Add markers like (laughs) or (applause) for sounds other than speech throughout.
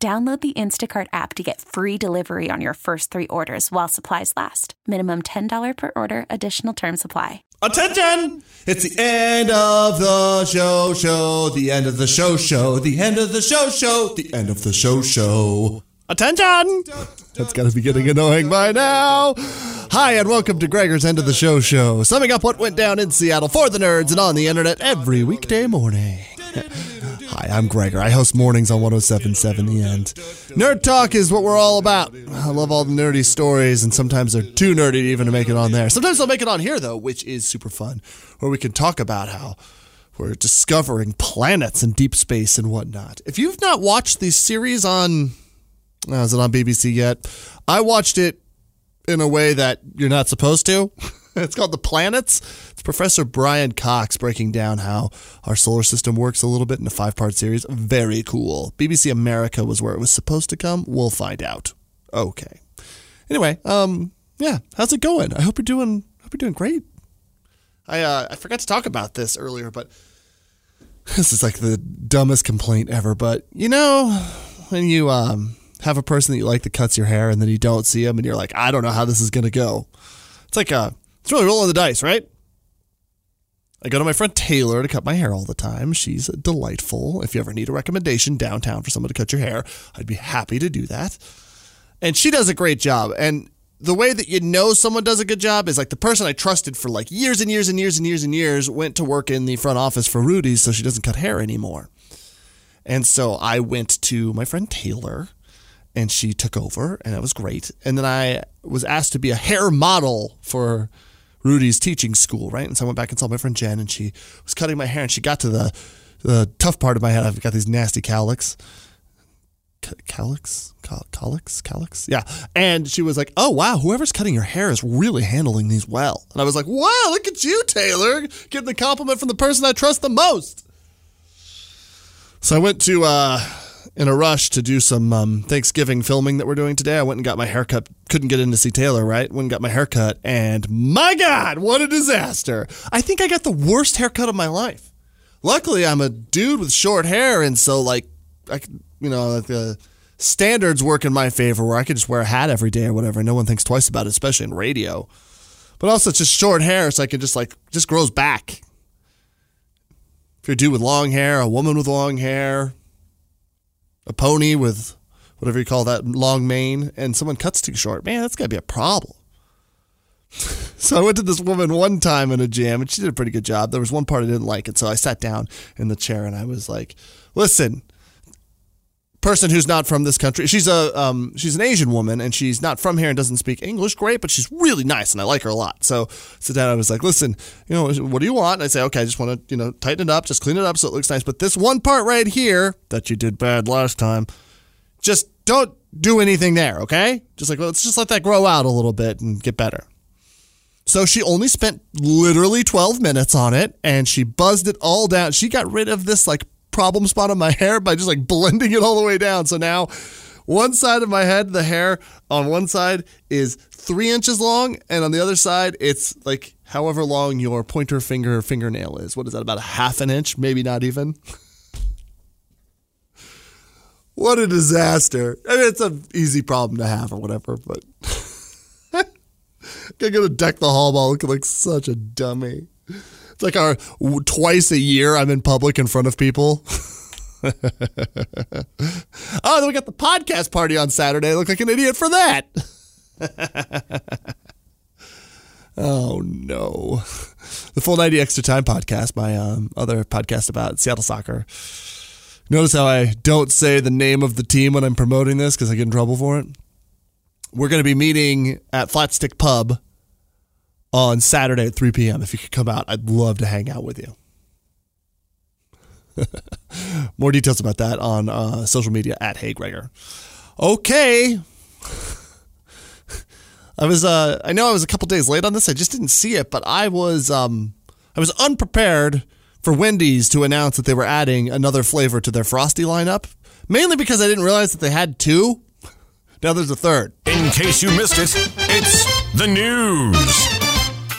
Download the Instacart app to get free delivery on your first three orders while supplies last. Minimum $10 per order, additional term supply. Attention! It's the end of the show, show, the end of the show, show, the end of the show, show, the end of the show, show. Attention! That's got to be getting annoying by now. Hi, and welcome to Gregor's End of the Show show, summing up what went down in Seattle for the nerds and on the internet every weekday morning. Hi, I'm Gregor. I host mornings on 1077 The End. Nerd Talk is what we're all about. I love all the nerdy stories, and sometimes they're too nerdy even to make it on there. Sometimes they'll make it on here, though, which is super fun, where we can talk about how we're discovering planets in deep space and whatnot. If you've not watched the series on, uh, is it on BBC yet? I watched it in a way that you're not supposed to. (laughs) (laughs) it's called The Planets. It's Professor Brian Cox breaking down how our solar system works a little bit in a five part series. Very cool. BBC America was where it was supposed to come. We'll find out. Okay. Anyway, um, yeah, how's it going? I hope you're doing hope you're doing great. I uh, I forgot to talk about this earlier, but (laughs) this is like the dumbest complaint ever. But you know, when you um have a person that you like that cuts your hair and then you don't see them and you're like, I don't know how this is gonna go. It's like uh it's really rolling the dice, right? I go to my friend Taylor to cut my hair all the time. She's delightful. If you ever need a recommendation downtown for someone to cut your hair, I'd be happy to do that. And she does a great job. And the way that you know someone does a good job is like the person I trusted for like years and years and years and years and years went to work in the front office for Rudy's so she doesn't cut hair anymore. And so I went to my friend Taylor and she took over and that was great. And then I was asked to be a hair model for Rudy's teaching school, right? And so I went back and saw my friend Jen, and she was cutting my hair, and she got to the the tough part of my head. I've got these nasty cowlicks. Cowlicks? Cowlicks? Cowlicks? Yeah. And she was like, oh, wow, whoever's cutting your hair is really handling these well. And I was like, wow, look at you, Taylor, getting the compliment from the person I trust the most. So I went to uh, in a rush to do some um, Thanksgiving filming that we're doing today. I went and got my haircut. Couldn't get in to see Taylor, right? Went and got my haircut, and my God, what a disaster! I think I got the worst haircut of my life. Luckily, I'm a dude with short hair, and so like, I, you know, like the standards work in my favor, where I could just wear a hat every day or whatever. No one thinks twice about it, especially in radio. But also, it's just short hair, so I can just like just grows back. If you're a dude with long hair, a woman with long hair, a pony with whatever you call that long mane, and someone cuts too short, man, that's got to be a problem. (laughs) so I went to this woman one time in a jam, and she did a pretty good job. There was one part I didn't like, and so I sat down in the chair and I was like, "Listen, person who's not from this country. She's a um, she's an Asian woman, and she's not from here and doesn't speak English great, but she's really nice, and I like her a lot. So sit down. I was like, listen, you know, what do you want? And I say, okay, I just want to you know tighten it up, just clean it up so it looks nice. But this one part right here that you did bad last time, just don't do anything there, okay? Just like let's just let that grow out a little bit and get better. So she only spent literally 12 minutes on it and she buzzed it all down. She got rid of this like problem spot on my hair by just like blending it all the way down. So now one side of my head, the hair on one side is three inches long, and on the other side, it's like however long your pointer finger fingernail is. What is that, about a half an inch? Maybe not even. (laughs) what a disaster. I mean, it's an easy problem to have or whatever, but (laughs) I'm to deck the hall ball looking like such a dummy. It's like our twice a year I'm in public in front of people. (laughs) oh, then we got the podcast party on Saturday. I look like an idiot for that. (laughs) oh no. The Full 90 Extra Time podcast, my um, other podcast about Seattle soccer. Notice how I don't say the name of the team when I'm promoting this because I get in trouble for it. We're going to be meeting at Flatstick Pub on Saturday at 3 p.m. If you could come out, I'd love to hang out with you. (laughs) More details about that on uh, social media at Hey Gregor. Okay. (laughs) I was uh I know I was a couple days late on this. I just didn't see it, but I was um I was unprepared for Wendy's to announce that they were adding another flavor to their frosty lineup, mainly because I didn't realize that they had two. (laughs) Now there's a third. In case you missed it, it's the news.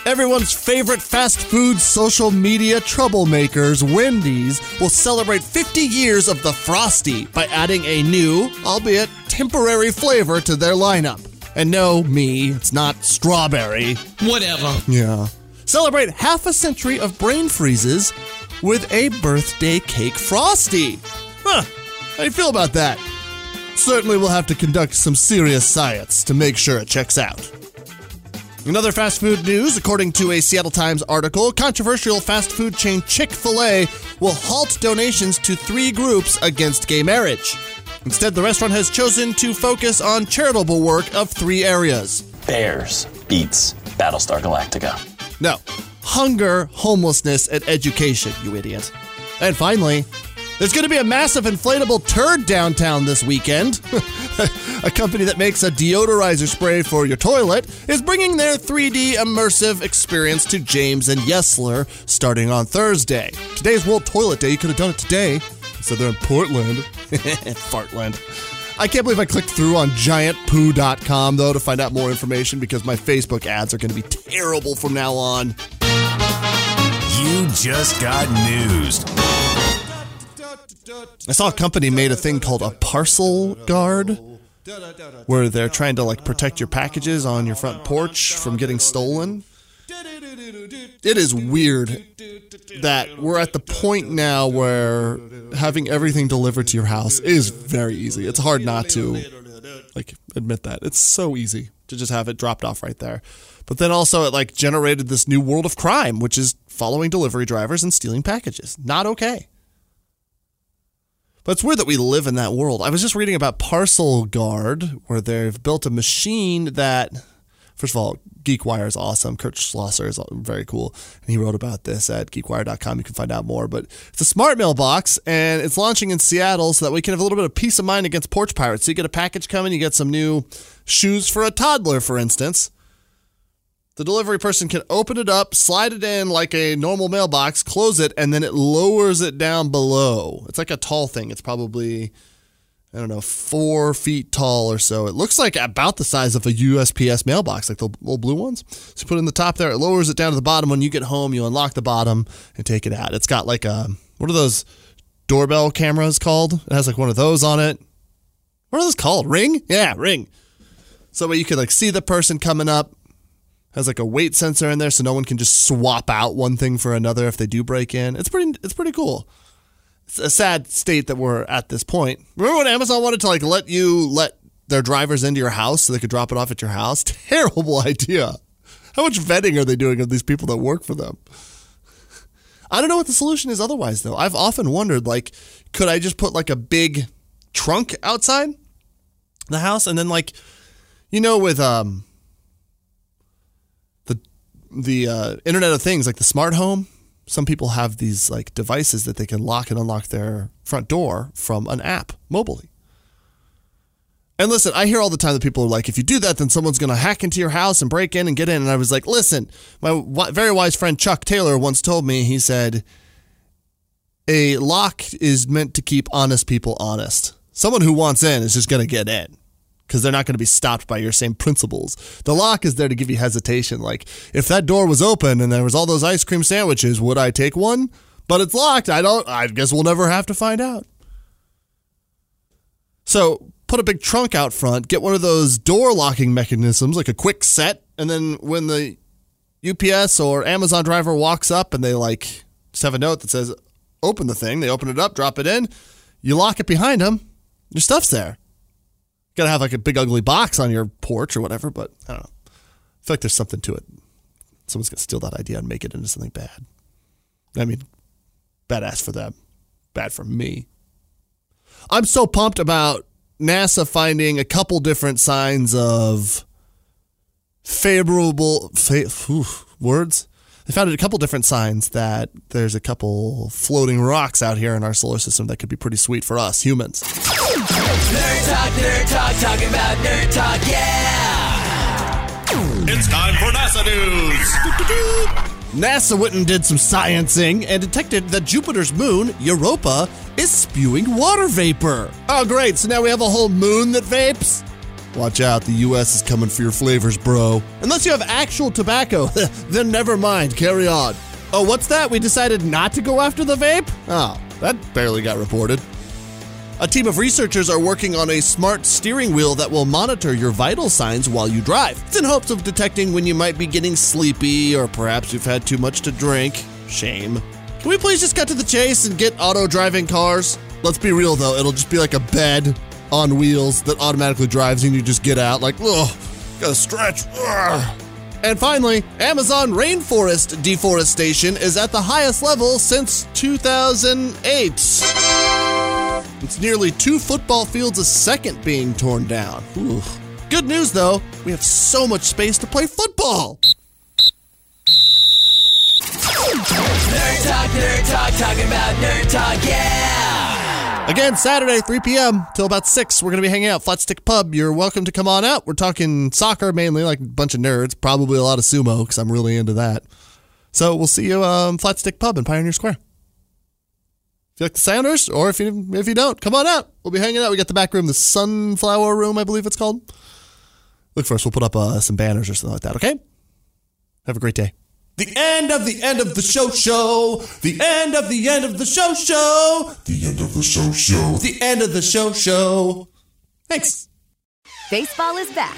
Everyone's favorite fast food social media troublemakers, Wendy's, will celebrate 50 years of the Frosty by adding a new, albeit temporary flavor to their lineup. And no, me, it's not strawberry. Whatever. Yeah. Celebrate half a century of brain freezes with a birthday cake frosty. Huh. How do you feel about that? Certainly we'll have to conduct some serious science to make sure it checks out. Another fast food news, according to a Seattle Times article, controversial fast food chain Chick fil A will halt donations to three groups against gay marriage. Instead, the restaurant has chosen to focus on charitable work of three areas. Bears beats Battlestar Galactica. No, hunger, homelessness, and education, you idiot. And finally, there's going to be a massive inflatable turd downtown this weekend. (laughs) a company that makes a deodorizer spray for your toilet is bringing their 3D immersive experience to James and Yesler starting on Thursday. Today's World Toilet Day. You could have done it today. So they're in Portland. (laughs) Fartland. I can't believe I clicked through on giantpoo.com though to find out more information because my Facebook ads are going to be terrible from now on. You just got news. I saw a company made a thing called a parcel guard where they're trying to like protect your packages on your front porch from getting stolen. It is weird that we're at the point now where having everything delivered to your house is very easy. It's hard not to like admit that. It's so easy to just have it dropped off right there. But then also it like generated this new world of crime, which is following delivery drivers and stealing packages. Not okay. But it's weird that we live in that world. I was just reading about Parcel Guard, where they've built a machine that, first of all, GeekWire is awesome. Kurt Schlosser is very cool. And he wrote about this at geekwire.com. You can find out more. But it's a smart mailbox, and it's launching in Seattle so that we can have a little bit of peace of mind against porch pirates. So you get a package coming, you get some new shoes for a toddler, for instance. The delivery person can open it up, slide it in like a normal mailbox, close it, and then it lowers it down below. It's like a tall thing. It's probably, I don't know, four feet tall or so. It looks like about the size of a USPS mailbox, like the little blue ones. So you put it in the top there, it lowers it down to the bottom. When you get home, you unlock the bottom and take it out. It's got like a, what are those doorbell cameras called? It has like one of those on it. What are those called? Ring? Yeah, ring. So you can like see the person coming up has like a weight sensor in there so no one can just swap out one thing for another if they do break in. It's pretty it's pretty cool. It's a sad state that we're at this point. Remember when Amazon wanted to like let you let their drivers into your house so they could drop it off at your house? (laughs) Terrible idea. How much vetting are they doing of these people that work for them? I don't know what the solution is otherwise though. I've often wondered like could I just put like a big trunk outside the house and then like you know with um the uh, Internet of Things, like the smart home, some people have these like devices that they can lock and unlock their front door from an app mobily. And listen, I hear all the time that people are like, if you do that, then someone's going to hack into your house and break in and get in. And I was like, listen, my very wise friend Chuck Taylor once told me, he said, a lock is meant to keep honest people honest. Someone who wants in is just going to get in because they're not going to be stopped by your same principles. The lock is there to give you hesitation. Like, if that door was open and there was all those ice cream sandwiches, would I take one? But it's locked. I don't, I guess we'll never have to find out. So put a big trunk out front, get one of those door locking mechanisms, like a Kwikset. And then when the UPS or Amazon driver walks up and they like just have a note that says, open the thing, they open it up, drop it in, you lock it behind them, your stuff's there got to have like a big ugly box on your porch or whatever, but I don't know. I feel like there's something to it. Someone's to steal that idea and make it into something bad. I mean, badass for them, bad for me. I'm so pumped about NASA finding a couple different signs of favorable fa- words. They found a couple different signs that there's a couple floating rocks out here in our solar system that could be pretty sweet for us humans. Nerd Talk, Nerd Talk, talking about Nerd Talk, yeah! It's time for NASA News. NASA went and did some sciencing and detected that Jupiter's moon, Europa, is spewing water vapor. Oh, great. So now we have a whole moon that vapes? Watch out, the US is coming for your flavors, bro. Unless you have actual tobacco, (laughs) then never mind, carry on. Oh, what's that? We decided not to go after the vape? Oh, that barely got reported. A team of researchers are working on a smart steering wheel that will monitor your vital signs while you drive. It's in hopes of detecting when you might be getting sleepy or perhaps you've had too much to drink. Shame. Can we please just cut to the chase and get auto driving cars? Let's be real though, it'll just be like a bed on wheels that automatically drives and you just get out like, ugh, gotta stretch. Ugh. And finally, Amazon rainforest deforestation is at the highest level since 2008. It's nearly two football fields a second being torn down. Good news though, we have so much space to play football. Nerd Talk, Nerd Talk, talking about Nerd Talk, yeah! Again, Saturday, 3 p.m. till about 6. We're going to be hanging out Flat Stick Pub. You're welcome to come on out. We're talking soccer mainly, like a bunch of nerds, probably a lot of sumo because I'm really into that. So we'll see you um, Flat Stick Pub in Pioneer Square. If you like the Sounders, or if you if you don't, come on out. We'll be hanging out. We got the back room, the Sunflower Room, I believe it's called. Look for us. We'll put up uh, some banners or something like that. Okay. Have a great day. The end of the end of the show show. The end of the end of the show show. The end of the show show. The end of the show show. Thanks. Baseball is back,